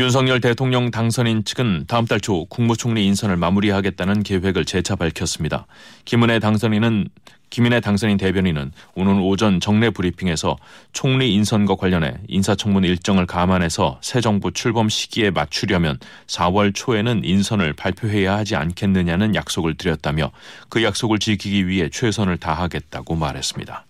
윤석열 대통령 당선인 측은 다음 달 초 국무총리 인선을 마무리하겠다는 계획을 재차 밝혔습니다. 김은혜 당선인은 김인혜 당선인 대변인은 오늘 오전 정례 브리핑에서 총리 인선과 관련해 인사청문 일정을 감안해서 새 정부 출범 시기에 맞추려면 4월 초에는 인선을 발표해야 하지 않겠느냐는 약속을 드렸다며 그 약속을 지키기 위해 최선을 다하겠다고 말했습니다.